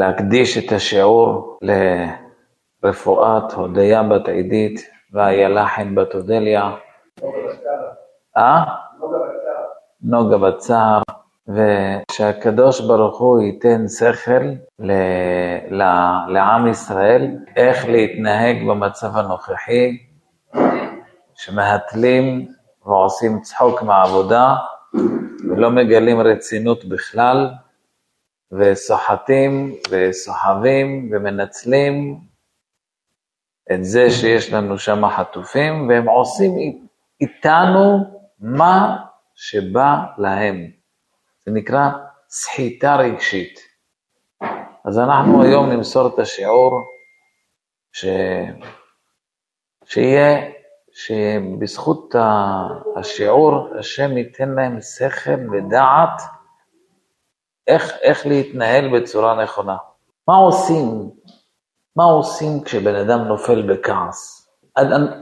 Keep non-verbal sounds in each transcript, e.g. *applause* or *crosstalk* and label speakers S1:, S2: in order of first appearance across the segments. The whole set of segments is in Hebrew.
S1: להקדיש את השיעור לרפואת הודיה בת עידית ואיילה חן בת אודליה. אה? נוגה בצער, ושהקדוש ברוך הוא ייתן שכל ל, ל, לעם ישראל איך להתנהג במצב הנוכחי, שמהתלים ועושים צחוק מהעבודה ולא מגלים רצינות בכלל, וסוחטים וסוחבים ומנצלים את זה שיש לנו שם חטופים, והם עושים איתנו מה שבא להם. זה נקרא סחיטה רגשית. אז אנחנו היום נמסור את השיעור ש... שיהיה, שבזכות השיעור השם ייתן להם שכל ודעת איך, איך להתנהל בצורה נכונה. מה עושים? מה עושים כשבן אדם נופל בכעס?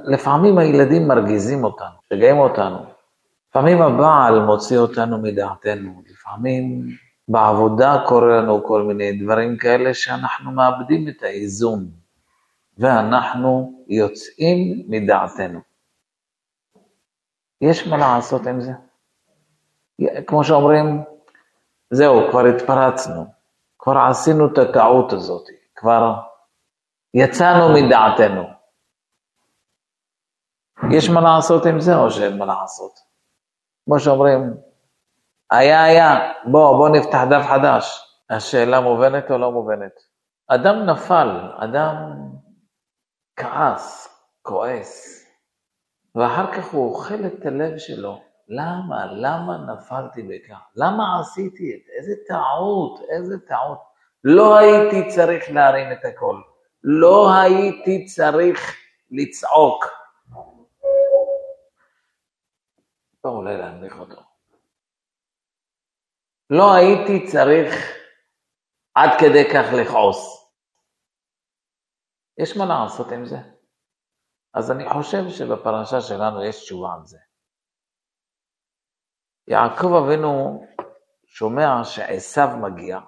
S1: לפעמים הילדים מרגיזים אותנו, משגעים אותנו. לפעמים הבעל מוציא אותנו מדעתנו, לפעמים בעבודה קורה לנו כל מיני דברים כאלה שאנחנו מאבדים את האיזון, ואנחנו יוצאים מדעתנו. יש מה לעשות עם זה. כמו שאומרים, זהו, כבר התפרצנו, כבר עשינו את הטעות הזאת, כבר יצאנו מדעתנו. יש מה לעשות עם זה או שאין מה לעשות? כמו שאומרים, היה היה, בוא, בוא נפתח דף חדש. השאלה מובנת או לא מובנת? אדם נפל, אדם כעס, כועס, ואחר כך הוא אוכל את הלב שלו. למה? למה נפלתי בכך? למה עשיתי את זה? איזה טעות, איזה טעות. לא הייתי צריך להרים את הכל. לא הייתי צריך לצעוק. לא עולה להנמיך אותו. לא הייתי צריך עד כדי כך לכעוס. יש מה לעשות עם זה. אז אני חושב שבפרשה שלנו יש תשובה על זה. יעקב אבינו שומע שעשו מגיע,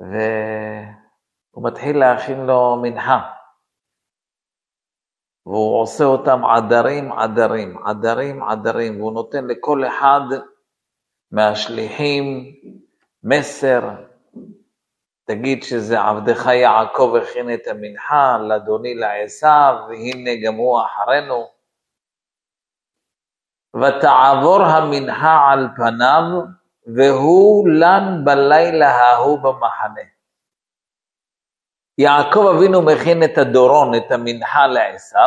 S1: והוא מתחיל להכין לו מנחה. והוא עושה אותם עדרים, עדרים, עדרים, עדרים, והוא נותן לכל אחד מהשליחים מסר, תגיד שזה עבדך יעקב הכין את המנחה לאדוני לעשו, והנה גם הוא אחרינו. ותעבור המנחה על פניו, והוא לן בלילה ההוא במחנה. יעקב אבינו מכין את הדורון, את המנחה לעשו,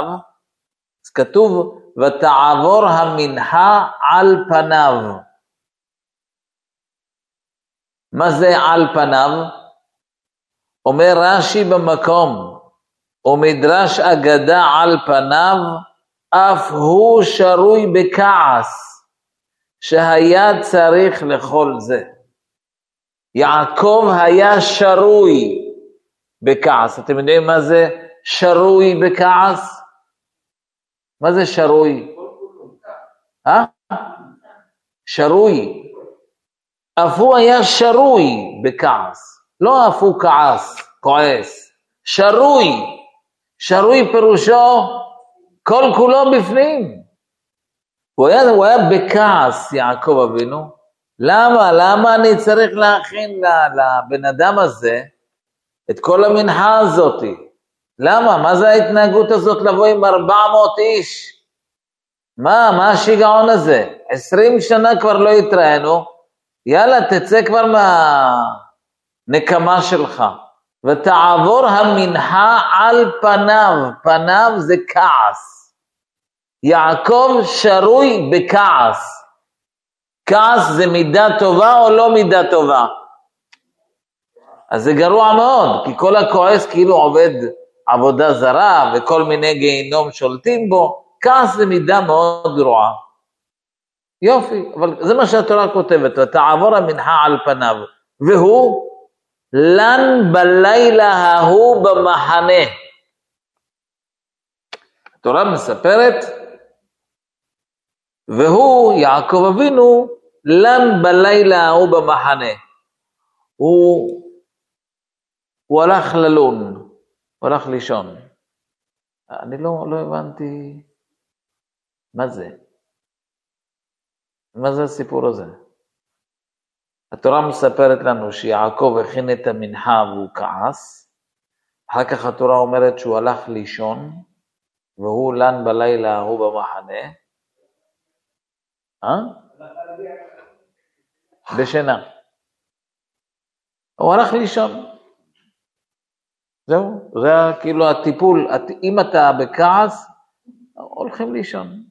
S1: אז כתוב, ותעבור המנחה על פניו. מה זה על פניו? אומר רש"י במקום, ומדרש אגדה על פניו, אף הוא שרוי בכעס, שהיה צריך לכל זה. יעקב היה שרוי בכעס. אתם יודעים מה זה שרוי בכעס? מה זה שרוי? אה? שרוי. אף הוא היה שרוי בכעס. לא אף הוא כעס, כועס. שרוי. שרוי פירושו כל כולו בפנים. הוא היה, הוא היה בכעס, יעקב אבינו. למה? למה אני צריך להכין לבן אדם הזה את כל המנחה הזאת. למה? מה זה ההתנהגות הזאת לבוא עם 400 איש? מה, מה השיגעון הזה? 20 שנה כבר לא התראינו, יאללה, תצא כבר מהנקמה שלך. ותעבור המנחה על פניו, פניו זה כעס. יעקב שרוי בכעס. כעס זה מידה טובה או לא מידה טובה? אז זה גרוע מאוד, כי כל הכועס כאילו עובד עבודה זרה וכל מיני גיהינום שולטים בו, כעס זה מידה מאוד גרועה. יופי, אבל זה מה שהתורה כותבת, ותעבור המנחה על פניו, והוא לן בלילה ההוא במחנה. התורה מספרת, והוא, יעקב אבינו, לן בלילה ההוא במחנה. הוא הוא הלך ללון, הוא הלך לישון. אני לא, לא הבנתי מה זה. מה זה הסיפור הזה? התורה מספרת לנו שיעקב הכין את המנחה והוא כעס, אחר כך התורה אומרת שהוא הלך לישון, והוא לן בלילה ההוא במחנה. אה? בשינה. הוא הלך לישון. זהו, זה כאילו הטיפול. אם אתה בכעס, הולכים לישון.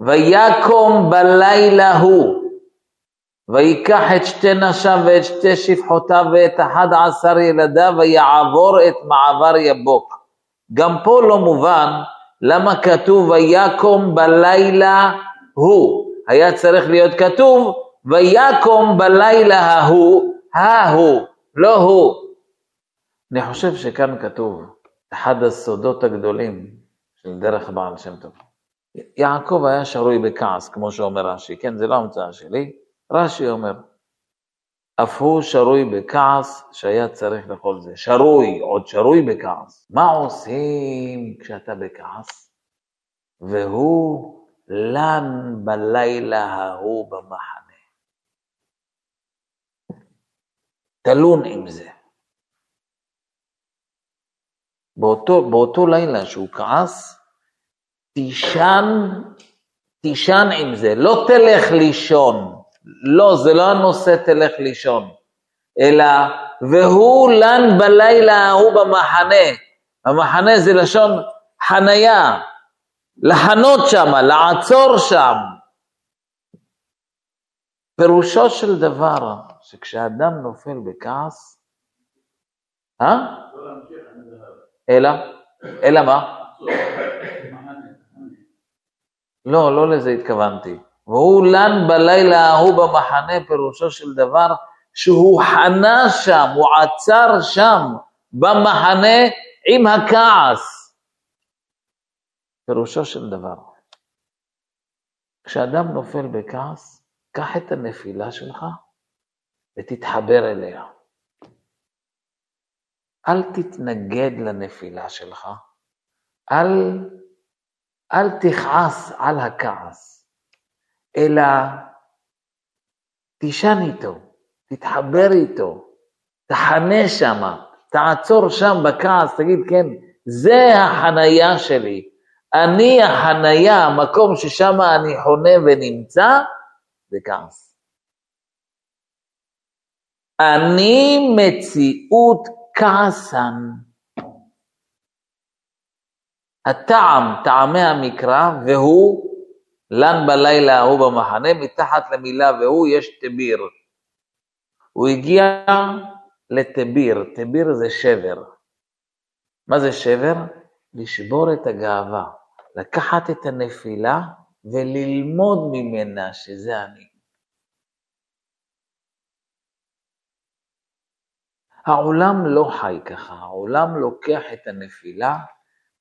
S1: ויקום בלילה הוא, ויקח את שתי נשיו ואת שתי שפחותיו ואת אחד עשר ילדיו ויעבור את מעבר יבוק. גם פה לא מובן למה כתוב ויקום בלילה הוא. היה צריך להיות כתוב ויקום בלילה ההוא, ההוא, לא הוא. אני חושב שכאן כתוב אחד הסודות הגדולים של דרך בעל שם טוב. יעקב היה שרוי בכעס, כמו שאומר רש"י, כן, זה לא המצאה שלי, רש"י אומר, אף הוא שרוי בכעס שהיה צריך לכל זה. שרוי, עוד שרוי בכעס. מה עושים כשאתה בכעס? והוא לן בלילה ההוא במחנה. תלון עם זה. באותו, באותו לילה שהוא כעס, תישן, תישן עם זה, לא תלך לישון. לא, זה לא הנושא תלך לישון, אלא והוא לן בלילה ההוא במחנה. המחנה זה לשון חניה, לחנות שם, לעצור שם. פירושו של דבר, שכשאדם נופל בכעס, אה? אלא? אלא מה? לא, לא לזה התכוונתי. והוא לן בלילה ההוא במחנה, פירושו של דבר שהוא חנה שם, הוא עצר שם, במחנה, עם הכעס. פירושו של דבר, כשאדם נופל בכעס, קח את הנפילה שלך ותתחבר אליה. אל תתנגד לנפילה שלך, אל, אל תכעס על הכעס. אלא תישן איתו, תתחבר איתו, תחנה שם, תעצור שם בכעס, תגיד, כן, זה החנייה שלי. אני החנייה, המקום ששם אני חונה ונמצא, זה כעס. אני מציאות כעסן. הטעם, טעמי המקרא, והוא לן בלילה ההוא במחנה, מתחת למילה והוא יש תביר. הוא הגיע לתביר, תביר זה שבר. מה זה שבר? לשבור את הגאווה, לקחת את הנפילה וללמוד ממנה שזה אני. העולם לא חי ככה, העולם לוקח את הנפילה,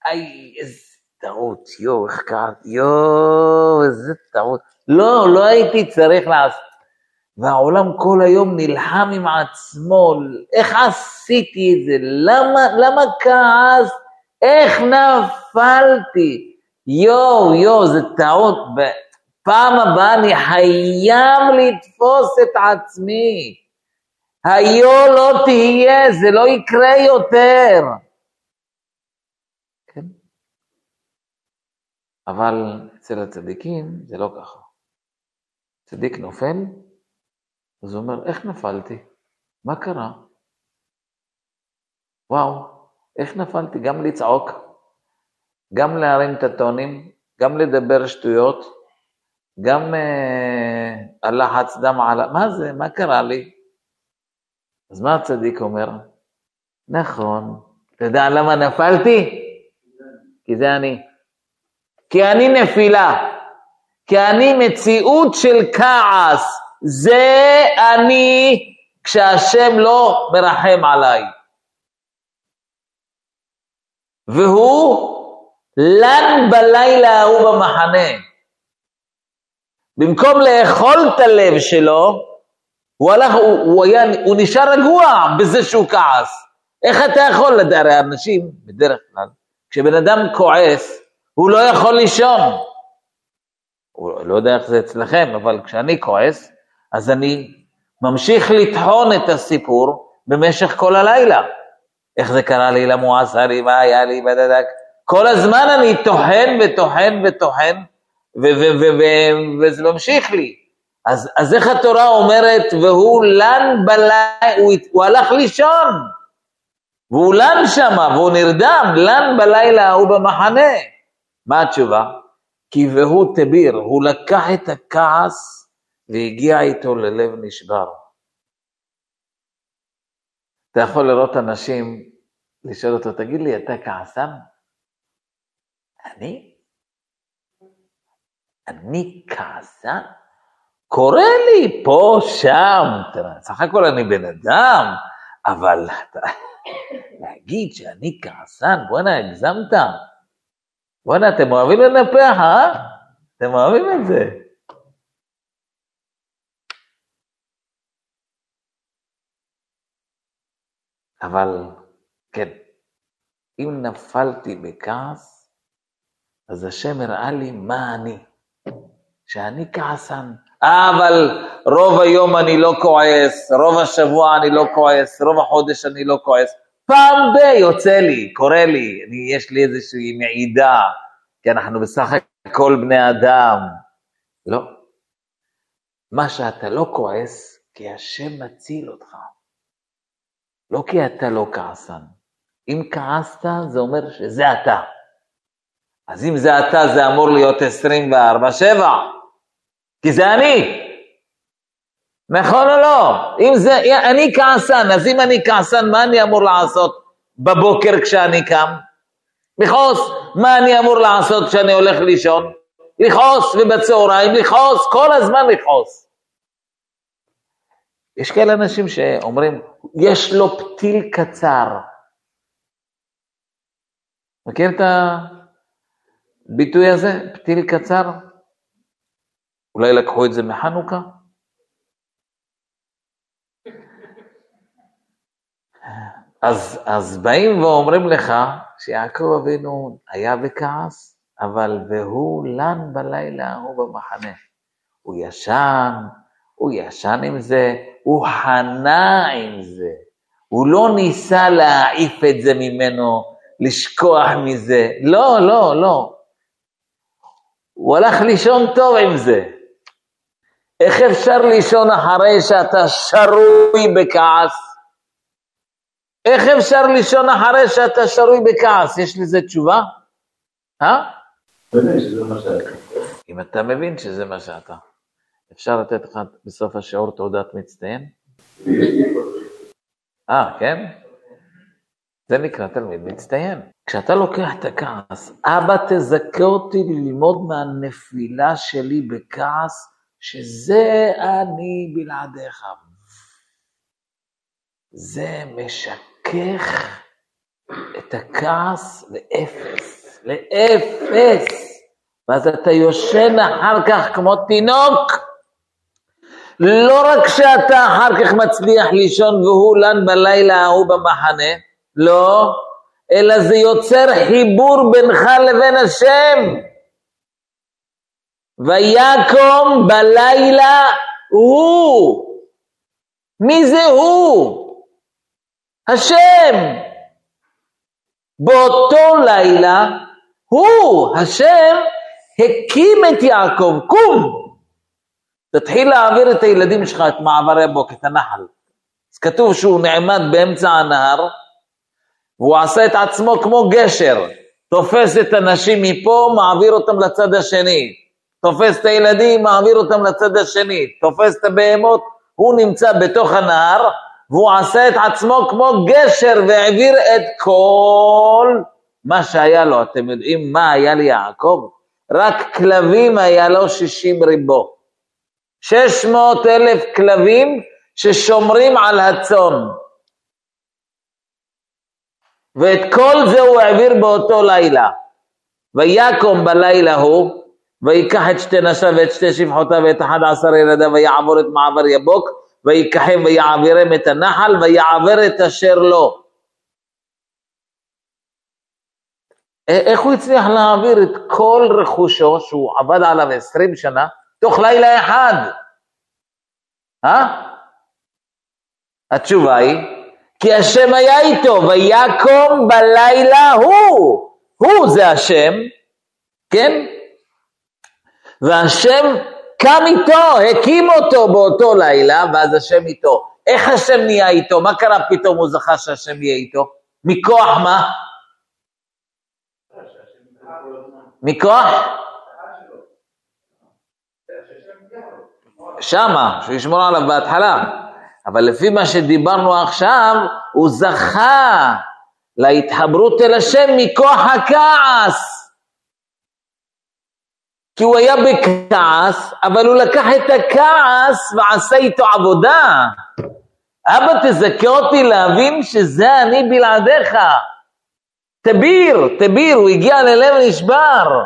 S1: איי, איזה טעות, יואו, איך קראתי, יואו, איזה טעות. לא, לא הייתי צריך לעשות. והעולם כל היום נלחם עם עצמו, איך עשיתי את זה? למה, למה כעס? איך נפלתי? יואו, יואו, זה טעות. פעם הבאה אני חייב לתפוס את עצמי. היו לא תהיה, זה לא יקרה יותר. אבל אצל הצדיקים זה לא ככה. צדיק נופל, אז הוא אומר, איך נפלתי? מה קרה? וואו, איך נפלתי? גם לצעוק, גם להרים את הטונים, גם לדבר שטויות, גם אה, הלחץ דם על... מה זה? מה קרה לי? אז מה הצדיק אומר? נכון. אתה יודע למה נפלתי? כי זה אני. כי אני נפילה, כי אני מציאות של כעס, זה אני כשהשם לא מרחם עליי. והוא לן בלילה ההוא במחנה. במקום לאכול את הלב שלו, הוא הלך, הוא, הוא, היה, הוא נשאר רגוע בזה שהוא כעס. איך אתה יכול לדעת, הרי אנשים, בדרך כלל, כשבן אדם כועס, הוא לא יכול לישון. הוא לא יודע איך זה אצלכם, אבל כשאני כועס, אז אני ממשיך לטחון את הסיפור במשך כל הלילה. איך זה קרה לי, למה הוא לי, מה היה לי, בדדק. כל הזמן אני טוחן וטוחן וטוחן, וזה ממשיך לי. אז, אז איך התורה אומרת, והוא לן בלילה, הוא, הוא הלך לישון, והוא לן שמה, והוא נרדם, לן בלילה ההוא במחנה. מה התשובה? כי והוא תביר, הוא לקח את הכעס והגיע איתו ללב נשבר. אתה יכול לראות אנשים, לשאול אותו, תגיד לי, אתה כעסן? אני? אני כעסן? קורה לי פה, שם, סך הכל אני בן אדם, אבל להגיד שאני כעסן, בואנה, הגזמת. בואנה, אתם אוהבים לנפח, אה? אתם אוהבים את זה. אבל כן, אם נפלתי בכעס, אז השם הראה לי מה אני, שאני כעסן. אה, אבל רוב היום אני לא כועס, רוב השבוע אני לא כועס, רוב החודש אני לא כועס. פעם ב- יוצא לי, קורה לי, אני, יש לי איזושהי מעידה, כי אנחנו בסך הכל בני אדם. לא. מה שאתה לא כועס, כי השם מציל אותך. לא כי אתה לא כעסן. אם כעסת, זה אומר שזה אתה. אז אם זה אתה, זה אמור להיות 24-7, כי זה אני. נכון או לא? אם זה, אני כעסן, אז אם אני כעסן, מה אני אמור לעשות בבוקר כשאני קם? לכעוס. מה אני אמור לעשות כשאני הולך לישון? לכעוס, ובצהריים לכעוס, כל הזמן לכעוס. יש כאלה אנשים שאומרים, יש לו פתיל קצר. מכיר את הביטוי הזה, פתיל קצר? אולי לקחו את זה מחנוכה? אז, אז באים ואומרים לך שיעקב אבינו היה בכעס, אבל והוא לן בלילה ההוא במחנה. הוא ישן, הוא ישן עם זה, הוא חנה עם זה. הוא לא ניסה להעיף את זה ממנו, לשכוח מזה. לא, לא, לא. הוא הלך לישון טוב עם זה. איך אפשר לישון אחרי שאתה שרוי בכעס? איך אפשר לישון אחרי שאתה שרוי בכעס? יש לזה תשובה? אה? אם אתה מבין שזה מה שאתה. אפשר לתת לך בסוף השיעור תעודת מצטיין? אה, כן? זה נקרא תלמיד מצטיין. כשאתה לוקח את הכעס, אבא תזכה אותי ללמוד מהנפילה שלי בכעס, שזה אני בלעדיך. זה משכך את הכעס לאפס, לאפס. ואז אתה יושן אחר כך כמו תינוק. לא רק שאתה אחר כך מצליח לישון והוא לן בלילה ההוא במחנה, לא, אלא זה יוצר חיבור בינך לבין השם. ויקום בלילה הוא. מי זה הוא? השם. באותו לילה הוא, השם, הקים את יעקב, קום. תתחיל להעביר את הילדים שלך את מעברי הבוקר, את הנחל. אז כתוב שהוא נעמד באמצע הנהר, והוא עשה את עצמו כמו גשר, תופס את הנשים מפה, מעביר אותם לצד השני, תופס את הילדים, מעביר אותם לצד השני, תופס את הבהמות, הוא נמצא בתוך הנהר, והוא עשה את עצמו כמו גשר והעביר את כל מה שהיה לו. אתם יודעים מה היה ליעקב? רק כלבים היה לו שישים ריבו. שש מאות אלף כלבים ששומרים על הצאן. ואת כל זה הוא העביר באותו לילה. ויקום בלילה הוא, ויקח את שתי נשיו ואת שתי שפחותיו ואת אחד עשר ילדיו ויעבור את מעבר יבוק, ויקחם ויעבירם את הנחל ויעבר את אשר לו. איך הוא הצליח להעביר את כל רכושו, שהוא עבד עליו עשרים שנה, תוך לילה אחד? אה? התשובה היא, כי השם היה איתו, ויקום בלילה הוא, הוא זה השם, כן? והשם קם איתו, הקים אותו באותו לילה, ואז השם איתו. איך השם נהיה איתו? מה קרה פתאום הוא זכה שהשם יהיה איתו? מכוח מה? מכוח? שמה, שהוא ישמור עליו בהתחלה. אבל לפי מה שדיברנו עכשיו, הוא זכה להתחברות אל השם מכוח הכעס. כי הוא היה בכעס, אבל הוא לקח את הכעס ועשה איתו עבודה. אבא, תזכה אותי להבין שזה אני בלעדיך. תביר, תביר, הוא הגיע ללב נשבר.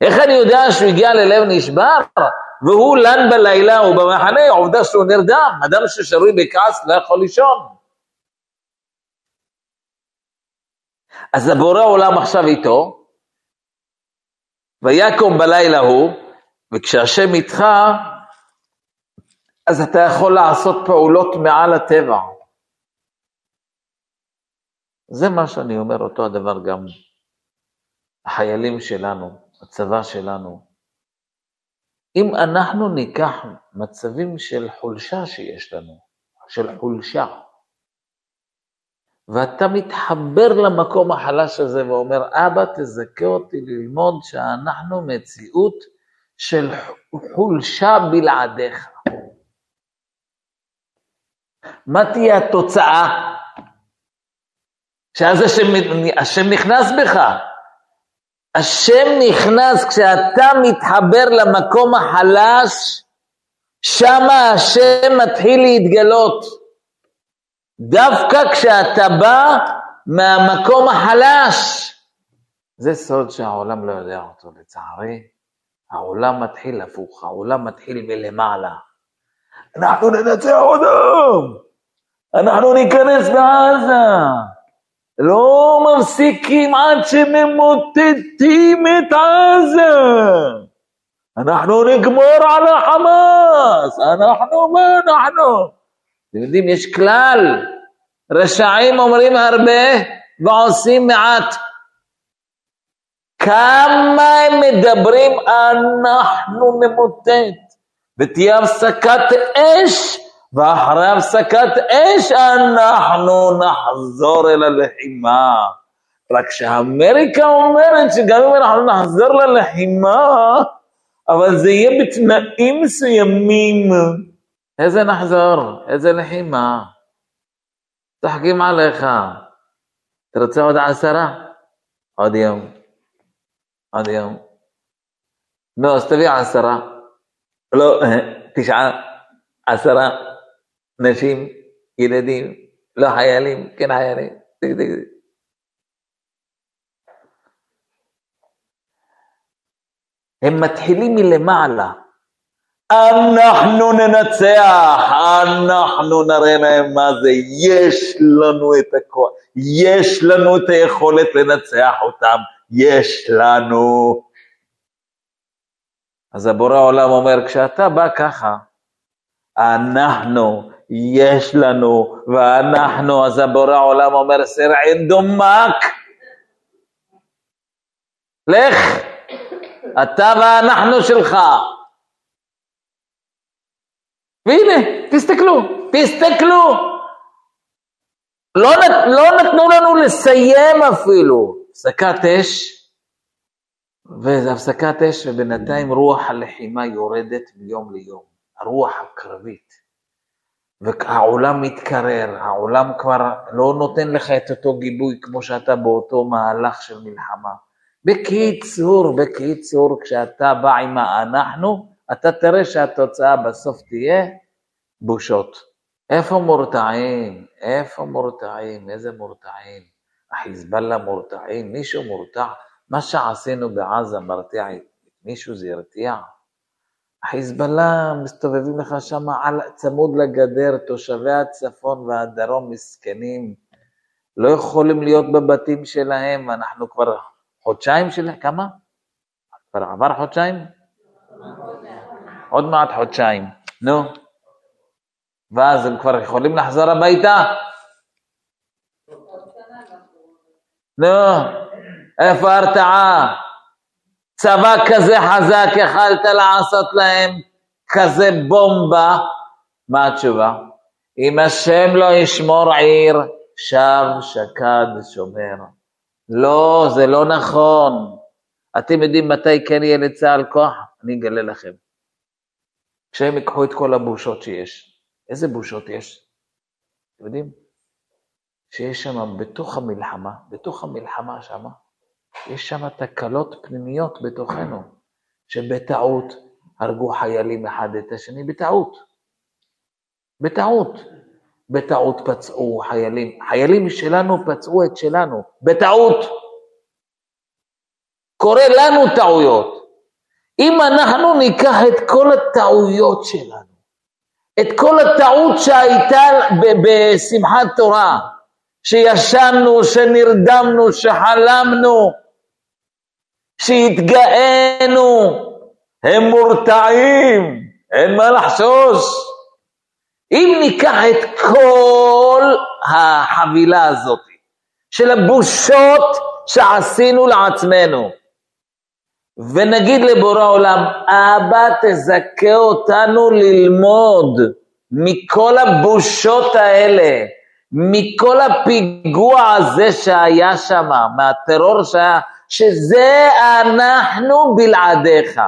S1: איך אני יודע שהוא הגיע ללב נשבר? והוא לן בלילה, הוא במחנה, עובדה שהוא נרדם. אדם ששרוי בכעס לא יכול לישון. אז הבורא עולם עכשיו איתו, ויקום בלילה הוא, וכשהשם איתך, אז אתה יכול לעשות פעולות מעל הטבע. זה מה שאני אומר, אותו הדבר גם החיילים שלנו, הצבא שלנו. אם אנחנו ניקח מצבים של חולשה שיש לנו, של חולשה, ואתה מתחבר למקום החלש הזה ואומר, אבא, תזכה אותי ללמוד שאנחנו מציאות של חולשה בלעדיך. מה תהיה התוצאה? שאז השם, השם נכנס בך. השם נכנס כשאתה מתחבר למקום החלש, שמה השם מתחיל להתגלות. דווקא כשאתה בא מהמקום החלש. זה סוד שהעולם לא יודע אותו, לצערי. העולם מתחיל הפוך, העולם מתחיל מלמעלה. אנחנו ננצח אותם, אנחנו ניכנס בעזה. לא מפסיקים עד שממוטטים את עזה. אנחנו נגמור על החמאס, אנחנו מה אנחנו? אתם יודעים, יש כלל, רשעים אומרים הרבה ועושים מעט. כמה הם מדברים, אנחנו נמוטט, ותהיה הפסקת אש, ואחרי הפסקת אש אנחנו נחזור אל הלחימה. רק שאמריקה אומרת שגם אם אנחנו נחזור ללחימה, אבל זה יהיה בתנאים מסוימים. איזה נחזור? איזה לחימה? צוחקים עליך. אתה רוצה עוד עשרה? עוד יום. עוד יום. נו, אז תביא עשרה. לא, *laughs* תשעה, עשרה, נשים, ילדים, לא חיילים, כן חיילים. הם מתחילים מלמעלה. אנחנו ננצח, אנחנו נראה להם מה זה, יש לנו את הכוח, יש לנו את היכולת לנצח אותם, יש לנו. אז הבורא העולם אומר, כשאתה בא ככה, אנחנו, יש לנו, ואנחנו, אז הבורא העולם אומר, סרעין דומק, לך, אתה ואנחנו שלך. והנה, תסתכלו, תסתכלו. לא, נת, לא נתנו לנו לסיים אפילו. הפסקת אש, וזה הפסקת אש, ובינתיים רוח הלחימה יורדת מיום ליום, הרוח הקרבית. והעולם מתקרר, העולם כבר לא נותן לך את אותו גיבוי כמו שאתה באותו מהלך של מלחמה. בקיצור, בקיצור, כשאתה בא עם האנחנו, אתה תראה שהתוצאה בסוף תהיה בושות. איפה מורתעים? איפה מורתעים? איזה מורתעים? החיזבאללה מורתעים? מישהו מורתע? מה שעשינו בעזה מרתיע מישהו זה ירתיע? חיזבאללה מסתובבים לך שם צמוד לגדר, תושבי הצפון והדרום מסכנים, לא יכולים להיות בבתים שלהם, אנחנו כבר חודשיים של... כמה? כבר עבר חודשיים? עוד מעט חודשיים, נו. ואז הם כבר יכולים לחזור הביתה? נו, איפה ההרתעה? צבא כזה חזק יכלת לעשות להם כזה בומבה? מה התשובה? אם השם לא ישמור עיר, שב שקד שומר. לא, זה לא נכון. אתם יודעים מתי כן יהיה לצה"ל כוח? אני אגלה לכם. כשהם ייקחו את כל הבושות שיש. איזה בושות יש? אתם יודעים? שיש שם בתוך המלחמה, בתוך המלחמה שמה, יש שם תקלות פנימיות בתוכנו, שבטעות הרגו חיילים אחד את השני, בטעות. בטעות. בטעות פצעו חיילים, חיילים שלנו פצעו את שלנו, בטעות. קורה לנו טעויות. אם אנחנו ניקח את כל הטעויות שלנו, את כל הטעות שהייתה בשמחת תורה, שישנו, שנרדמנו, שחלמנו, שהתגאינו, הם מורתעים, אין מה לחשוש. אם ניקח את כל החבילה הזאת של הבושות שעשינו לעצמנו, ונגיד לבורא עולם, אבא תזכה אותנו ללמוד מכל הבושות האלה, מכל הפיגוע הזה שהיה שם, מהטרור שהיה, שזה אנחנו בלעדיך.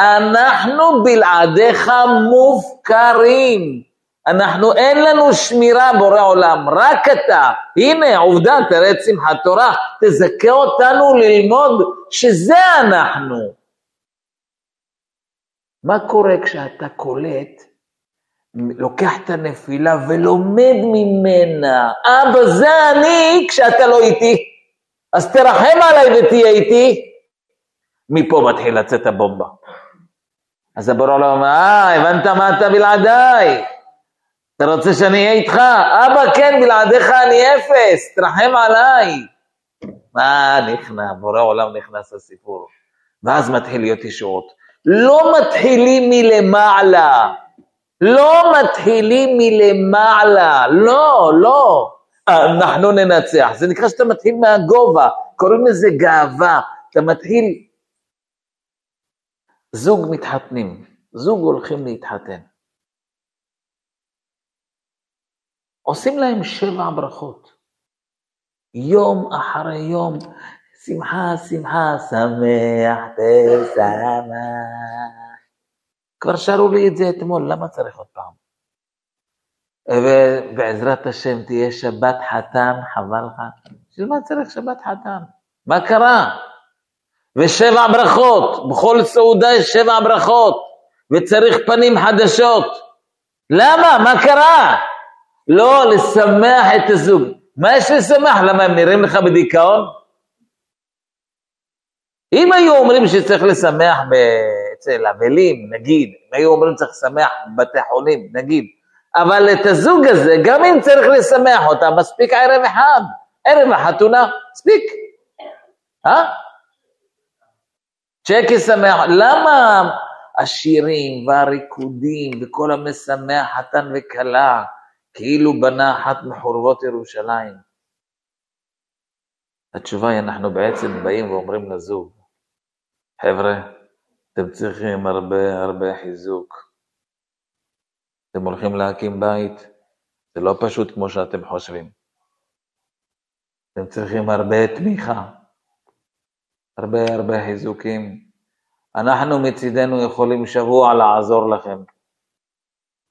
S1: אנחנו בלעדיך מופקרים. אנחנו, אין לנו שמירה בורא עולם, רק אתה. הנה, עובדה, תראה את שמחת תורה, תזכה אותנו ללמוד שזה אנחנו. מה קורה כשאתה קולט, לוקח את הנפילה ולומד ממנה, אבא זה אני כשאתה לא איתי. אז תרחם עליי ותהיה איתי. מפה מתחיל לצאת הבומבה. אז הבורא עולם אומר, אה, הבנת מה אתה בלעדיי? אתה רוצה שאני אהיה איתך? אבא, כן, בלעדיך אני אפס, תרחם עליי. מה נכנע, בורא עולם נכנס לסיפור. ואז מתחיל להיות ישועות. לא מתחילים מלמעלה, לא מתחילים מלמעלה, לא, לא. אנחנו ננצח. זה נקרא שאתה מתחיל מהגובה, קוראים לזה גאווה. אתה מתחיל... זוג מתחתנים, זוג הולכים להתחתן. עושים להם שבע ברכות. יום אחרי יום, שמחה, שמחה, שמח, תשמח. כבר שרו לי את זה אתמול, למה צריך עוד פעם? ובעזרת השם תהיה שבת חתן, חבל לך. בשביל מה צריך שבת חתן? מה קרה? ושבע ברכות, בכל סעודה יש שבע ברכות, וצריך פנים חדשות. למה? מה קרה? לא לשמח את הזוג. מה יש לשמח? למה הם נראים לך בדיכאון? אם היו אומרים שצריך לשמח אצל אבלים, נגיד, אם היו אומרים שצריך לשמח בבתי חולים, נגיד, אבל את הזוג הזה, גם אם צריך לשמח אותם, מספיק ערב אחד, ערב החתונה, מספיק. אה? צ'קי שמח, למה השירים והריקודים וכל המשמח חתן וכלה, כאילו בנה אחת מחורבות ירושלים? התשובה היא, אנחנו בעצם באים ואומרים לזוג, חבר'ה, אתם צריכים הרבה הרבה חיזוק. אתם הולכים להקים בית, זה לא פשוט כמו שאתם חושבים. אתם צריכים הרבה תמיכה, הרבה הרבה חיזוקים. אנחנו מצידנו יכולים שבוע לעזור לכם.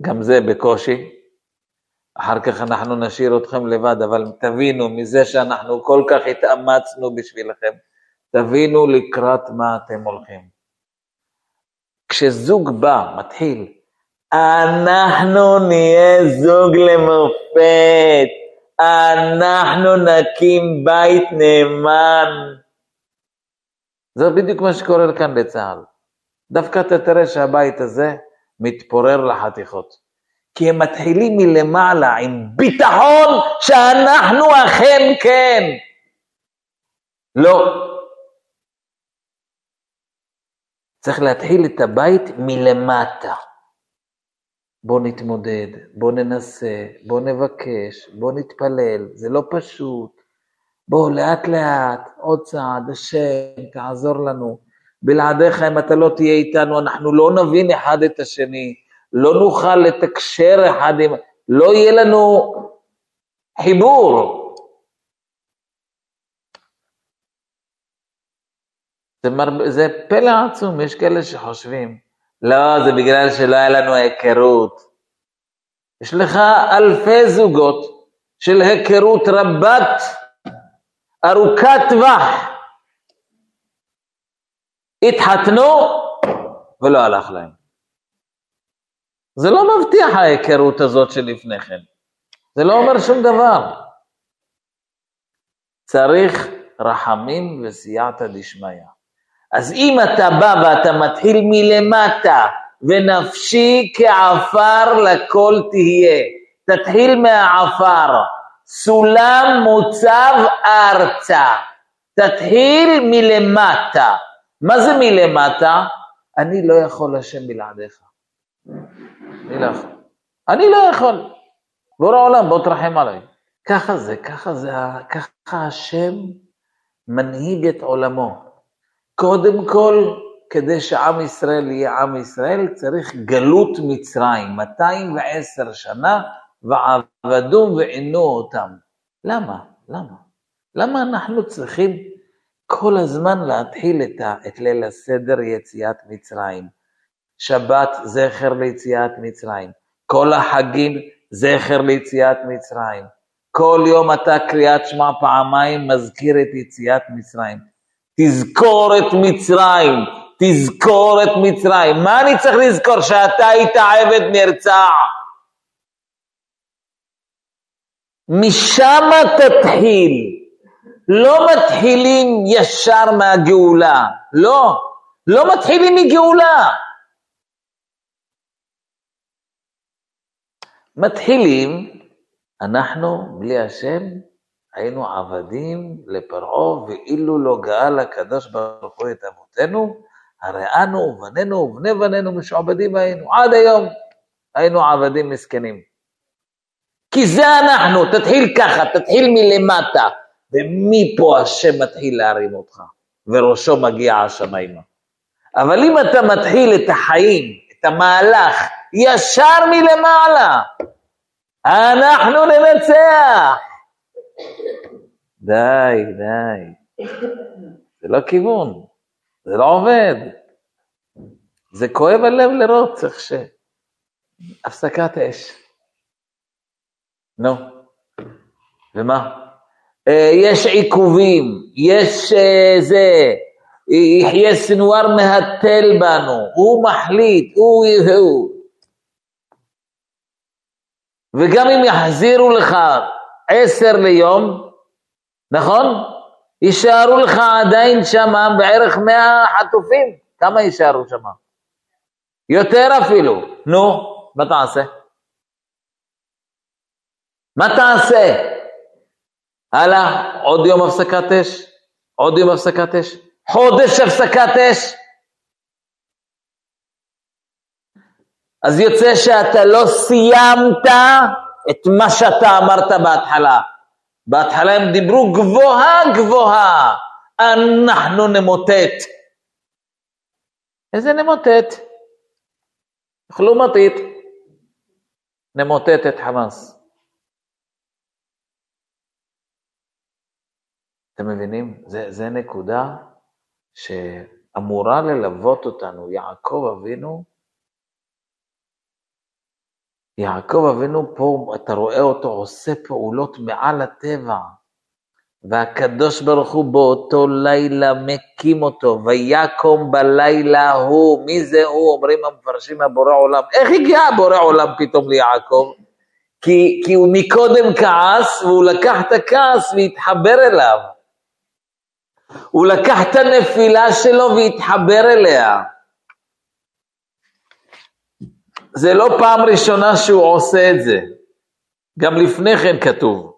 S1: גם זה בקושי. אחר כך אנחנו נשאיר אתכם לבד, אבל תבינו, מזה שאנחנו כל כך התאמצנו בשבילכם, תבינו לקראת מה אתם הולכים. כשזוג בא, מתחיל, אנחנו נהיה זוג למופת, אנחנו נקים בית נאמן. זה בדיוק מה שקורה כאן בצה"ל. דווקא אתה תראה שהבית הזה מתפורר לחתיכות. כי הם מתחילים מלמעלה עם ביטחון שאנחנו אכן כן. לא. צריך להתחיל את הבית מלמטה. בוא נתמודד, בוא ננסה, בוא נבקש, בוא נתפלל, זה לא פשוט. בוא, לאט לאט, עוד צעד, השם, תעזור לנו. בלעדיך, אם אתה לא תהיה איתנו, אנחנו לא נבין אחד את השני, לא נוכל לתקשר אחד עם... לא יהיה לנו חיבור. זה, מר... זה פלא עצום, יש כאלה שחושבים, לא, זה בגלל שלא היה לנו היכרות. יש לך אלפי זוגות של היכרות רבת, ארוכת טווח. התחתנו ולא הלך להם. זה לא מבטיח ההיכרות הזאת שלפני כן. זה לא אומר שום דבר. צריך רחמים וסייעתא דשמיא. אז אם אתה בא ואתה מתחיל מלמטה, ונפשי כעפר לכל תהיה, תתחיל מהעפר, סולם מוצב ארצה, תתחיל מלמטה. מה זה מלמטה? אני לא יכול השם בלעדיך. אני לא יכול. אני לא יכול. בורא עולם, בוא תרחם עליי. ככה זה, ככה זה, ככה השם מנהיג את עולמו. קודם כל, כדי שעם ישראל יהיה עם ישראל, צריך גלות מצרים, 210 שנה, ועבדום ועינו אותם. למה? למה? למה אנחנו צריכים כל הזמן להתחיל את, ה, את ליל הסדר יציאת מצרים? שבת זכר ליציאת מצרים, כל החגים זכר ליציאת מצרים. כל יום אתה קריאת שמע פעמיים מזכיר את יציאת מצרים. תזכור את מצרים, תזכור את מצרים. מה אני צריך לזכור? שאתה היית עבד נרצע. משם תתחיל. לא מתחילים ישר מהגאולה, לא, לא מתחילים מגאולה. מתחילים, אנחנו, בלי השם, היינו עבדים לפרעה, ואילו לא גאל הקדוש ברוך הוא את אבותינו, הרי אנו ובנינו ובני בנינו משועבדים היינו. עד היום היינו עבדים מסכנים. כי זה אנחנו, תתחיל ככה, תתחיל מלמטה, ומפה השם מתחיל להרים אותך, וראשו מגיע השמיימה. אבל אם אתה מתחיל את החיים, את המהלך, ישר מלמעלה, אנחנו ננצח. די, די. זה לא כיוון, זה לא עובד. זה כואב הלב לראות, צריך ש... הפסקת אש. נו, ומה? אה, יש עיכובים, יש אה, זה, יחיא סנוואר מהתל בנו, הוא מחליט, הוא הוא. וגם אם יחזירו לך עשר ליום, נכון? יישארו לך עדיין שמה בערך מאה חטופים. כמה יישארו שמה? יותר אפילו. נו, מה תעשה? מה תעשה? הלאה, עוד יום הפסקת אש, עוד יום הפסקת אש, חודש הפסקת אש. אז יוצא שאתה לא סיימת את מה שאתה אמרת בהתחלה. בהתחלה הם דיברו גבוהה גבוהה, אנחנו נמוטט. איזה נמוטט? אכלו מטית, נמוטט את חמאס. אתם מבינים? זה, זה נקודה שאמורה ללוות אותנו. יעקב אבינו יעקב אבינו פה, אתה רואה אותו עושה פעולות מעל הטבע, והקדוש ברוך הוא באותו לילה מקים אותו, ויקום בלילה הוא, מי זה הוא? אומרים המפרשים הבורא עולם. איך הגיע הבורא עולם פתאום ליעקב? כי, כי הוא מקודם כעס, והוא לקח את הכעס והתחבר אליו. הוא לקח את הנפילה שלו והתחבר אליה. זה לא פעם ראשונה שהוא עושה את זה. גם לפני כן כתוב,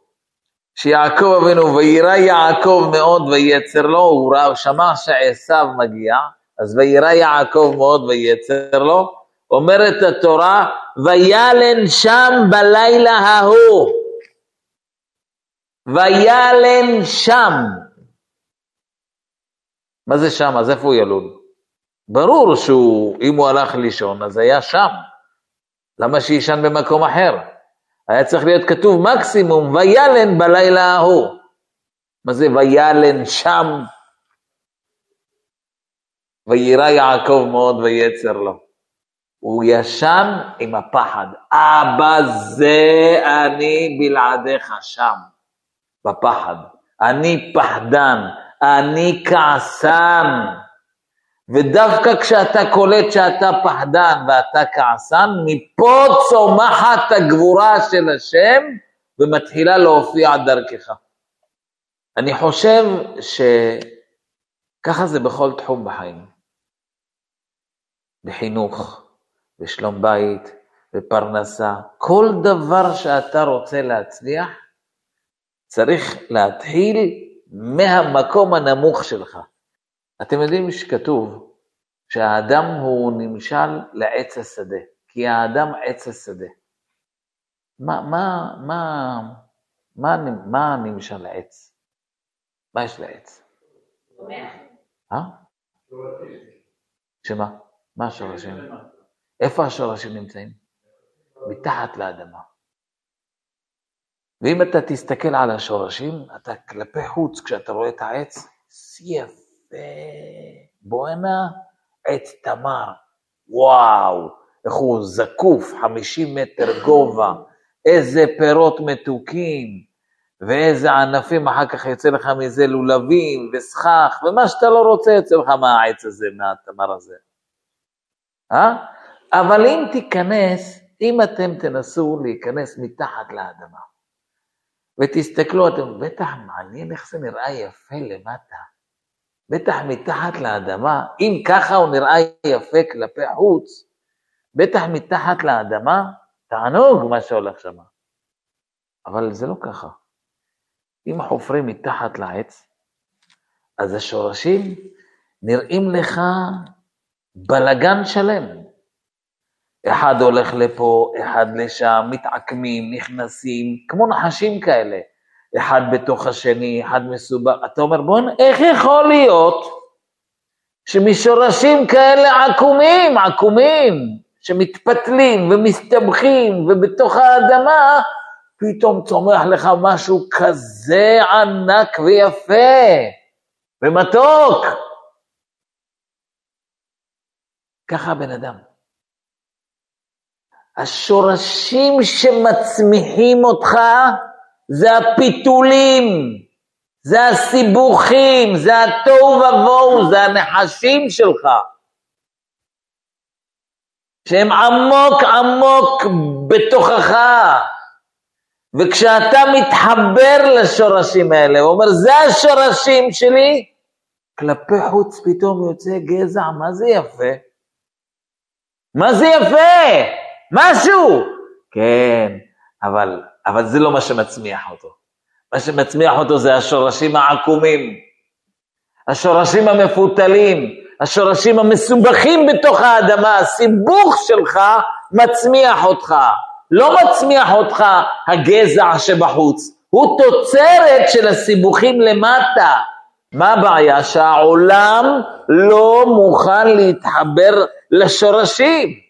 S1: שיעקב אבינו, ויירא יעקב מאוד וייצר לו, הוא ראה, שמע שעשו מגיע, אז ויירא יעקב מאוד וייצר לו, אומרת התורה, וילן שם בלילה ההוא. וילן שם. מה זה שם? אז איפה הוא ילון? ברור שהוא, אם הוא הלך לישון, אז היה שם. למה שיישן במקום אחר? היה צריך להיות כתוב מקסימום, וילן בלילה ההוא. מה זה וילן שם? ויירא יעקב מאוד ויצר לו. הוא ישן עם הפחד. אבא זה אני בלעדיך שם, בפחד. אני פחדן, אני כעסן. ודווקא כשאתה קולט שאתה פחדן ואתה כעסן, מפה צומחת הגבורה של השם ומתחילה להופיע דרכך. אני חושב שככה זה בכל תחום בחיים. בחינוך, בשלום בית, בפרנסה, כל דבר שאתה רוצה להצליח, צריך להתחיל מהמקום הנמוך שלך. אתם יודעים שכתוב שהאדם הוא נמשל לעץ השדה, כי האדם עץ השדה. מה, מה, מה, מה, מה נמשל לעץ? מה יש לעץ? אה? שמה? מה השורשים? איפה השורשים נמצאים? מתחת לאדמה. ואם אתה תסתכל על השורשים, אתה כלפי חוץ, כשאתה רואה את העץ, יפה, בואנה, עץ תמר, וואו, איך הוא זקוף, 50 מטר גובה, איזה פירות מתוקים, ואיזה ענפים, אחר כך יוצא לך מזה לולבים וסכך, ומה שאתה לא רוצה יוצא לך מהעץ הזה, מהתמר הזה. אה? אבל אם תיכנס, אם אתם תנסו להיכנס מתחת לאדמה, ותסתכלו, אתם, בטח מעניין איך זה נראה יפה למטה. בטח מתחת לאדמה, אם ככה הוא נראה יפה כלפי חוץ, בטח מתחת לאדמה, תענוג מה שהולך שם. אבל זה לא ככה. אם חופרים מתחת לעץ, אז השורשים נראים לך בלגן שלם. אחד הולך לפה, אחד לשם, מתעקמים, נכנסים, כמו נחשים כאלה. אחד בתוך השני, אחד מסובך. אתה אומר, בוא'נה, איך יכול להיות שמשורשים כאלה עקומים, עקומים, שמתפתלים ומסתבכים ובתוך האדמה, פתאום צומח לך משהו כזה ענק ויפה ומתוק. ככה הבן אדם. השורשים שמצמיחים אותך זה הפיתולים, זה הסיבוכים, זה התוהו ובוהו, זה הנחשים שלך, שהם עמוק עמוק בתוכך. וכשאתה מתחבר לשורשים האלה, הוא אומר, זה השורשים שלי, כלפי חוץ פתאום יוצא גזע, מה זה יפה? מה זה יפה? משהו! כן, אבל, אבל זה לא מה שמצמיח אותו. מה שמצמיח אותו זה השורשים העקומים, השורשים המפותלים, השורשים המסובכים בתוך האדמה, הסיבוך שלך מצמיח אותך. לא מצמיח אותך הגזע שבחוץ, הוא תוצרת של הסיבוכים למטה. מה הבעיה? שהעולם לא מוכן להתחבר לשורשים.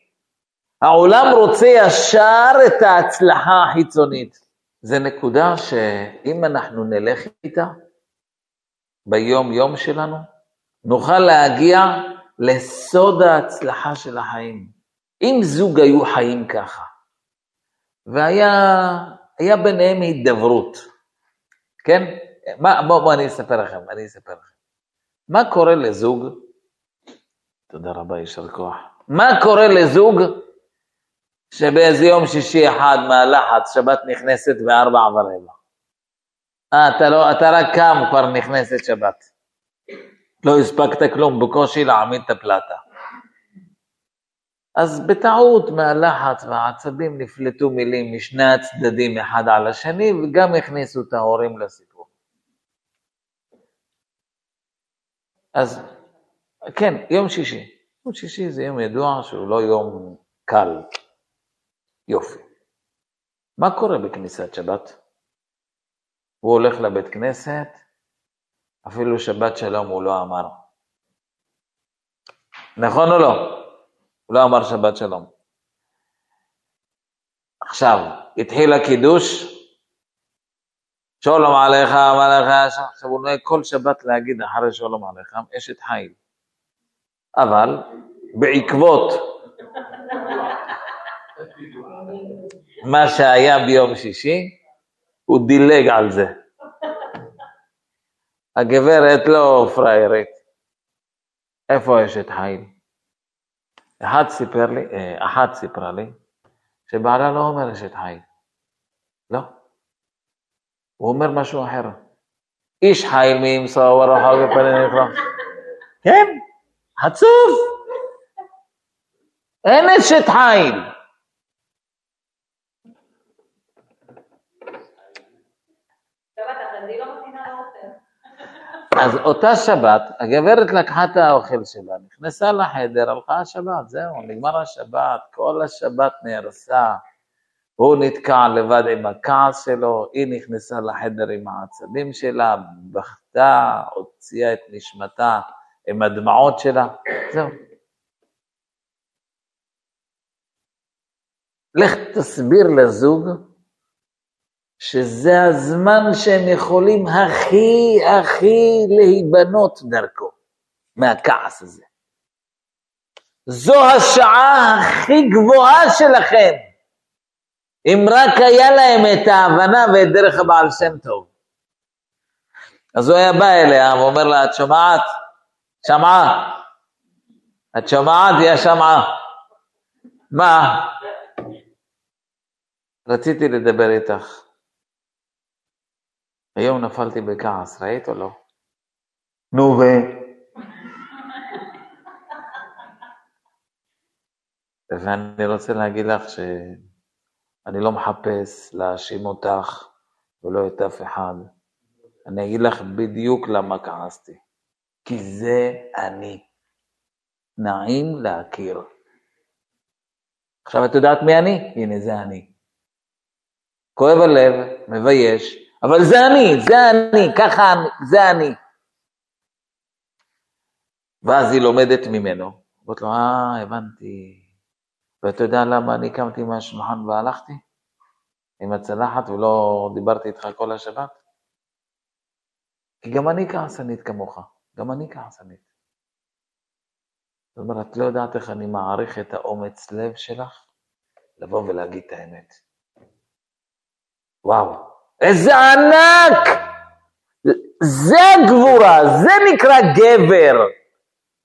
S1: העולם רוצה ישר את ההצלחה החיצונית. זו נקודה שאם אנחנו נלך איתה ביום-יום שלנו, נוכל להגיע לסוד ההצלחה של החיים. אם זוג היו חיים ככה, והיה ביניהם הידברות, כן? בואו בוא, בוא, אני אספר לכם, אני אספר לכם. מה קורה לזוג, תודה רבה, יישר כוח. מה קורה לזוג שבאיזה יום שישי אחד מהלחץ, שבת נכנסת בארבע ורבע. אה, אתה, לא, אתה רק קם, כבר נכנסת שבת. לא הספקת כלום, בקושי להעמיד את הפלטה. אז בטעות מהלחץ והעצבים נפלטו מילים משני הצדדים אחד על השני, וגם הכניסו את ההורים לסיפור. אז כן, יום שישי. יום שישי זה יום ידוע שהוא לא יום קל. יופי. מה קורה בכניסת שבת? הוא הולך לבית כנסת, אפילו שבת שלום הוא לא אמר. נכון או לא? הוא לא אמר שבת שלום. עכשיו, התחיל הקידוש, שלום עליך, מלאך, עכשיו הוא נוהג כל שבת להגיד אחרי שלום עליך, אשת חיל. אבל בעקבות מה שהיה ביום שישי, הוא דילג על זה. הגברת לא פריירית. איפה אשת חיל? אחד סיפר לי, אה, אחת סיפרה לי, שבעלה לא אומר אשת חיל. לא. הוא אומר משהו אחר. איש חיל מימסו ורחב ופנים נקרא. כן, חצוף. אין אשת חיל. אז אותה שבת, הגברת לקחה את האוכל שלה, נכנסה לחדר, הלכה השבת, זהו, נגמר השבת, כל השבת נהרסה. הוא נתקע לבד עם הכעס שלו, היא נכנסה לחדר עם העצבים שלה, בכתה, הוציאה את נשמתה עם הדמעות שלה, זהו. לך תסביר לזוג שזה הזמן שהם יכולים הכי הכי להיבנות דרכו, מהכעס הזה. זו השעה הכי גבוהה שלכם. אם רק היה להם את ההבנה ואת דרך הבעל שם טוב. אז הוא היה בא אליה ואומר לה, את שומעת? שמעה. את שומעת? יא שמעה. מה? רציתי לדבר איתך. היום נפלתי בכעס, ראית או לא? נו ו... ואני רוצה להגיד לך שאני לא מחפש להאשים אותך ולא את אף אחד. אני אגיד לך בדיוק למה כעסתי. כי זה אני. נעים להכיר. עכשיו את יודעת מי אני? הנה זה אני. כואב הלב, מבייש, אבל זה אני, זה אני, ככה, זה אני. ואז היא לומדת ממנו. אומרת לו, אה, הבנתי. ואתה יודע למה אני קמתי מהשולחן והלכתי? עם הצלחת ולא דיברתי איתך כל השבת? כי גם אני כעסנית כמוך, גם אני כעסנית. זאת אומרת, את לא יודעת איך אני מעריך את האומץ לב שלך לבוא ולהגיד את האמת. וואו, איזה ענק! זה הגבורה, זה נקרא גבר.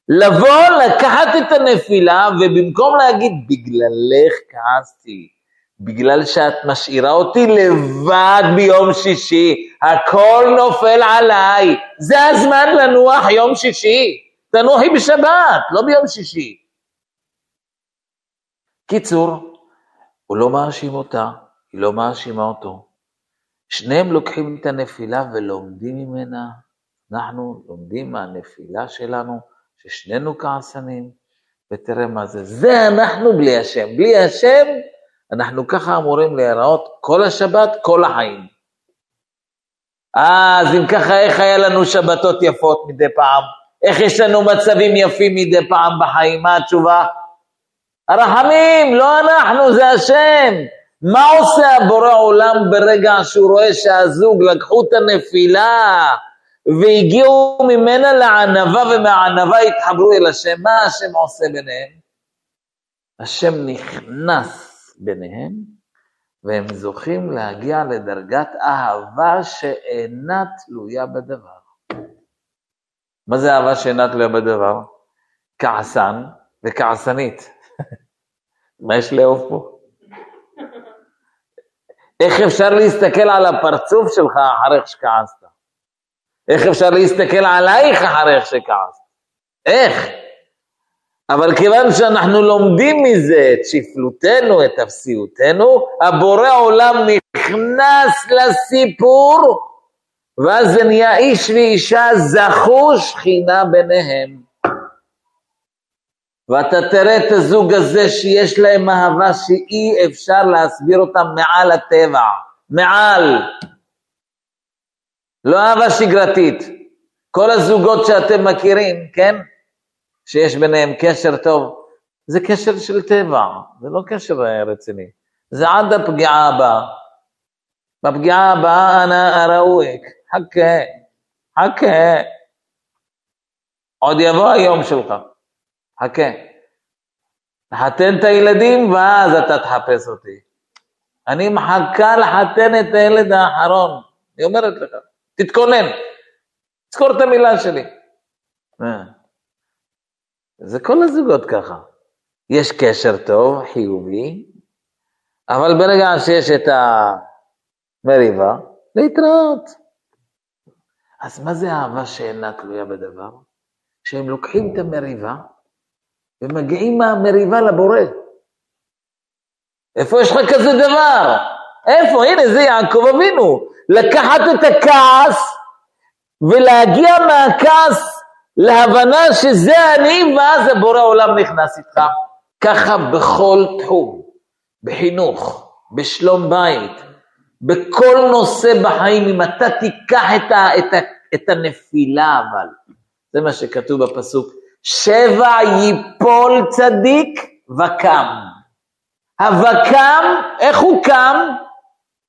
S1: לבוא, לקחת את הנפילה, ובמקום להגיד, בגללך כעסתי, בגלל שאת משאירה אותי לבד ביום שישי, הכל נופל עליי, זה הזמן לנוח יום שישי, תנוחי בשבת, לא ביום שישי. קיצור, הוא לא מאשים אותה, היא לא מאשימה אותו. שניהם לוקחים את הנפילה ולומדים ממנה. אנחנו לומדים מהנפילה שלנו, ששנינו כעסנים, ותראה מה זה. זה אנחנו בלי השם. בלי השם, אנחנו ככה אמורים להיראות כל השבת, כל החיים. אז אם ככה, איך היה לנו שבתות יפות מדי פעם? איך יש לנו מצבים יפים מדי פעם בחיים? מה התשובה? הרחמים, לא אנחנו, זה השם. מה עושה הבורא עולם ברגע שהוא רואה שהזוג לקחו את הנפילה והגיעו ממנה לענווה ומהענווה התחברו אל השם? מה השם עושה ביניהם? השם נכנס ביניהם והם זוכים להגיע לדרגת אהבה שאינה תלויה בדבר. מה זה אהבה שאינה תלויה בדבר? כעסן וכעסנית. *laughs* מה יש לאהוב פה? איך אפשר להסתכל על הפרצוף שלך אחרי שכעסת? איך אפשר להסתכל עלייך אחרי שכעסת? איך? אבל כיוון שאנחנו לומדים מזה את שפלותנו, את אפסיותנו, הבורא עולם נכנס לסיפור, ואז זה נהיה איש ואישה זכו שכינה ביניהם. ואתה תראה את הזוג הזה שיש להם אהבה שאי אפשר להסביר אותם מעל הטבע, מעל. לא אהבה שגרתית. כל הזוגות שאתם מכירים, כן? שיש ביניהם קשר טוב, זה קשר של טבע, זה לא קשר רציני. זה עד הפגיעה הבאה. בפגיעה הבאה אנא אראויק, חכה, חכה. עוד יבוא היום שלך, חכה. לחתן את הילדים ואז אתה תחפש אותי. אני מחכה לחתן את הילד האחרון, היא אומרת לך, תתכונן, תזכור את המילה שלי. אה. זה כל הזוגות ככה. יש קשר טוב, חיובי, אבל ברגע שיש את המריבה, להתראות. אז מה זה אהבה שאינה תלויה בדבר? שהם לוקחים את המריבה ומגיעים מהמריבה לבורא. איפה יש לך כזה דבר? איפה? הנה זה יעקב אבינו. לקחת את הכעס ולהגיע מהכעס להבנה שזה אני, ואז הבורא עולם נכנס איתך. ככה בכל תחום, בחינוך, בשלום בית, בכל נושא בחיים, אם אתה תיקח את, ה, את, ה, את הנפילה, אבל, זה מה שכתוב בפסוק, שבע ייפול צדיק וקם. הווקם, איך הוא קם?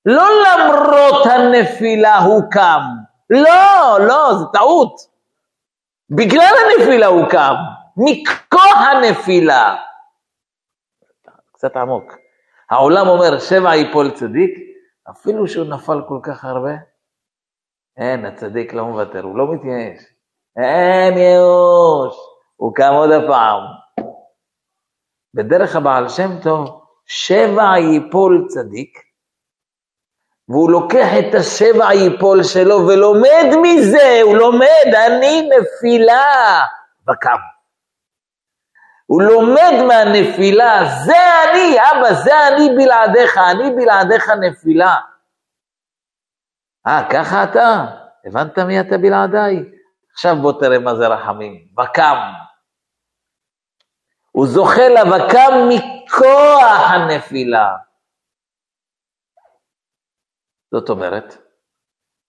S1: לא למרות הנפילה הוא קם. לא, לא, זה טעות. בגלל הנפילה הוא קם, מכוח הנפילה. קצת עמוק. העולם אומר, שבע יפול צדיק, אפילו שהוא נפל כל כך הרבה, אין, הצדיק לא מוותר, הוא לא מתייאש. אין ייאוש, הוא קם עוד הפעם. בדרך הבעל שם טוב, שבע יפול צדיק, והוא לוקח את השבע יפול שלו ולומד מזה, הוא לומד, אני נפילה וקם. הוא לומד מהנפילה, זה אני, אבא, זה אני בלעדיך, אני בלעדיך נפילה. אה, ככה אתה? הבנת מי אתה בלעדיי? עכשיו בוא תראה מה זה רחמים. וקם. הוא זוכה לווקם מכוח הנפילה. זאת אומרת,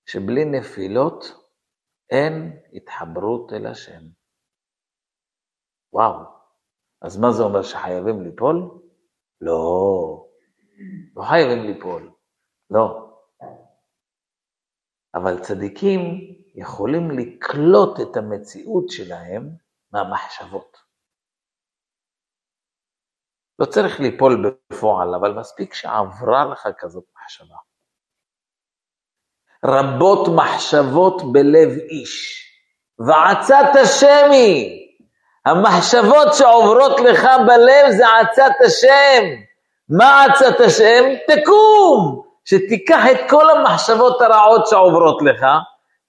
S1: שבלי נפילות אין התחברות אל השם. וואו, אז מה זה אומר, שחייבים ליפול? לא, לא חייבים ליפול, לא. אבל צדיקים יכולים לקלוט את המציאות שלהם מהמחשבות. לא צריך ליפול בפועל, אבל מספיק שעברה לך כזאת מחשבה. רבות מחשבות בלב איש, ועצת השם היא. המחשבות שעוברות לך בלב זה עצת השם. מה עצת השם? תקום, שתיקח את כל המחשבות הרעות שעוברות לך,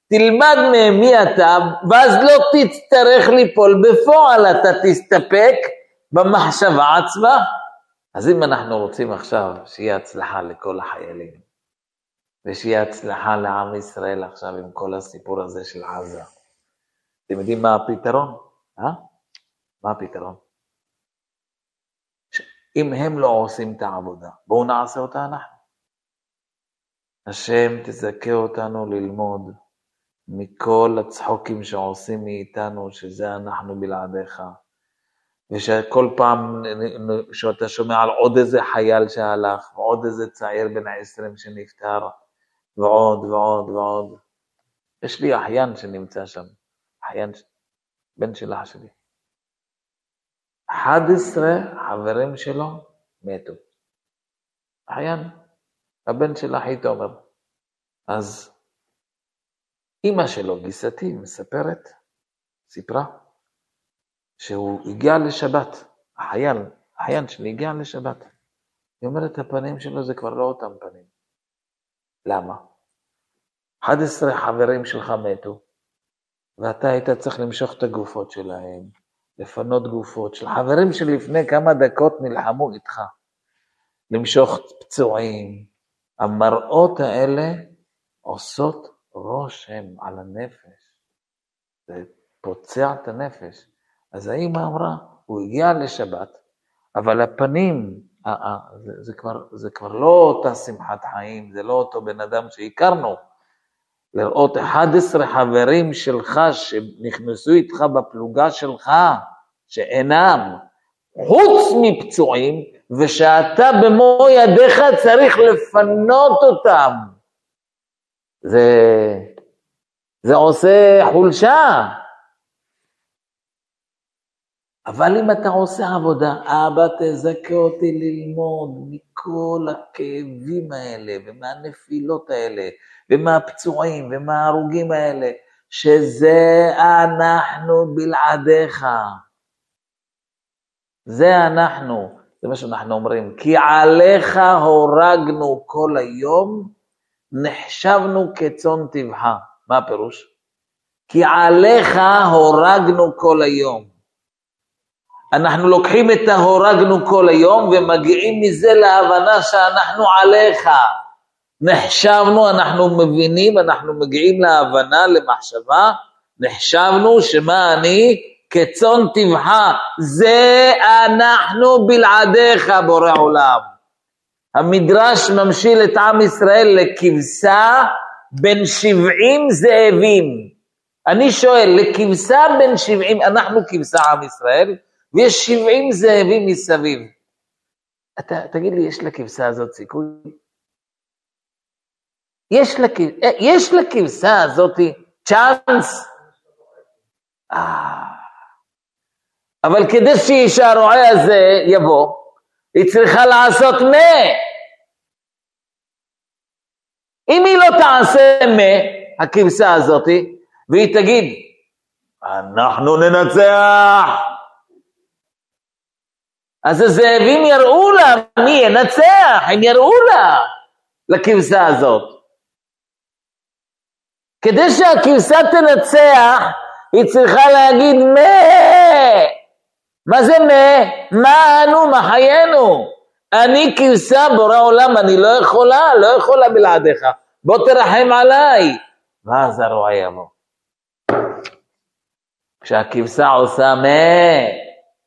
S1: תלמד מהם מי אתה, ואז לא תצטרך ליפול בפועל, אתה תסתפק במחשבה עצמה. אז אם אנחנו רוצים עכשיו שיהיה הצלחה לכל החיילים, ושיהיה הצלחה לעם ישראל עכשיו עם כל הסיפור הזה של עזה. אתם יודעים מה הפתרון? אה? מה הפתרון? אם הם לא עושים את העבודה, בואו נעשה אותה אנחנו. השם תזכה אותנו ללמוד מכל הצחוקים שעושים מאיתנו, שזה אנחנו בלעדיך. ושכל פעם שאתה שומע על עוד איזה חייל שהלך, ועוד איזה צעיר בן העשרים שנפטר, ועוד ועוד ועוד. יש לי אחיין שנמצא שם, אחיין, בן של אח שלי. 11 חברים שלו מתו. אחיין, הבן של אחי תומר. אז אימא שלו, גיסתי, מספרת, סיפרה, שהוא הגיע לשבת, החייל, החייל שלי הגיע לשבת. היא אומרת, הפנים שלו זה כבר לא אותם פנים. למה? 11 חברים שלך מתו, ואתה היית צריך למשוך את הגופות שלהם, לפנות גופות של חברים שלפני כמה דקות נלחמו איתך, למשוך פצועים. המראות האלה עושות רושם על הנפש. זה פוצע את הנפש. אז האמא אמרה, הוא הגיע לשבת, אבל הפנים, זה, זה, כבר, זה כבר לא אותה שמחת חיים, זה לא אותו בן אדם שהכרנו. לראות 11 חברים שלך שנכנסו איתך בפלוגה שלך, שאינם, חוץ מפצועים, ושאתה במו ידיך צריך לפנות אותם. זה, זה עושה חולשה. אבל אם אתה עושה עבודה, אבא תזכה אותי ללמוד מכל הכאבים האלה, ומהנפילות האלה, ומהפצועים, ומההרוגים האלה, שזה אנחנו בלעדיך. זה אנחנו, זה מה שאנחנו אומרים, כי עליך הורגנו כל היום, נחשבנו כצאן טבחה. מה הפירוש? כי עליך הורגנו כל היום. אנחנו לוקחים את ההורגנו כל היום ומגיעים מזה להבנה שאנחנו עליך. נחשבנו, אנחנו מבינים, אנחנו מגיעים להבנה, למחשבה, נחשבנו שמה אני? כצאן טבחה, זה אנחנו בלעדיך, בורא עולם. המדרש ממשיל את עם ישראל לכבשה בין שבעים זאבים. אני שואל, לכבשה בין שבעים, אנחנו כבשה עם ישראל, ויש שבעים זאבים מסביב. אתה, תגיד לי, יש לכבשה הזאת סיכוי? יש, לכ... אה, יש לכבשה הזאת צ'אנס? אה. אבל כדי שהרועה הזה יבוא, היא צריכה לעשות מה. אם היא לא תעשה מה, הכבשה הזאת, והיא תגיד, אנחנו ננצח, אז הזאבים יראו לה מי ינצח, הם יראו לה, לכבשה הזאת. כדי שהכבשה תנצח, היא צריכה להגיד מה. מה זה מה? מה אנו, מה חיינו? אני כבשה, בורא עולם, אני לא יכולה, לא יכולה בלעדיך. בוא תרחם עליי. ואז הרועה יבוא. כשהכבשה עושה מה,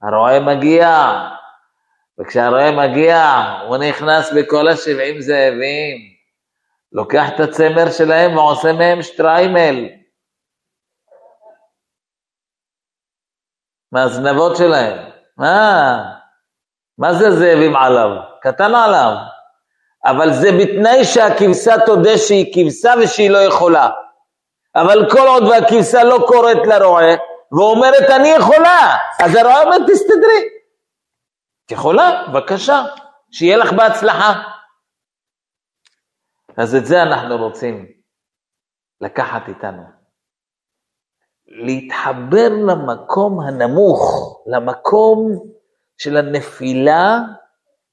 S1: הרועה מגיע. וכשהרועה מגיע, הוא נכנס בכל השבעים זאבים, לוקח את הצמר שלהם ועושה מהם שטריימל. מהזנבות שלהם. מה? מה זה זאבים עליו? קטן עליו. אבל זה בתנאי שהכבשה תודה שהיא כבשה ושהיא לא יכולה. אבל כל עוד והכבשה לא קוראת לרועה ואומרת אני יכולה, אז הרועה אומרת תסתדרי. את יכולה? בבקשה, שיהיה לך בהצלחה. אז את זה אנחנו רוצים לקחת איתנו. להתחבר למקום הנמוך, למקום של הנפילה,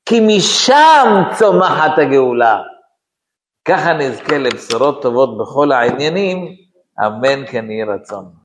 S1: כי משם צומחת הגאולה. ככה נזכה לבשורות טובות בכל העניינים, אמן כן יהי רצון.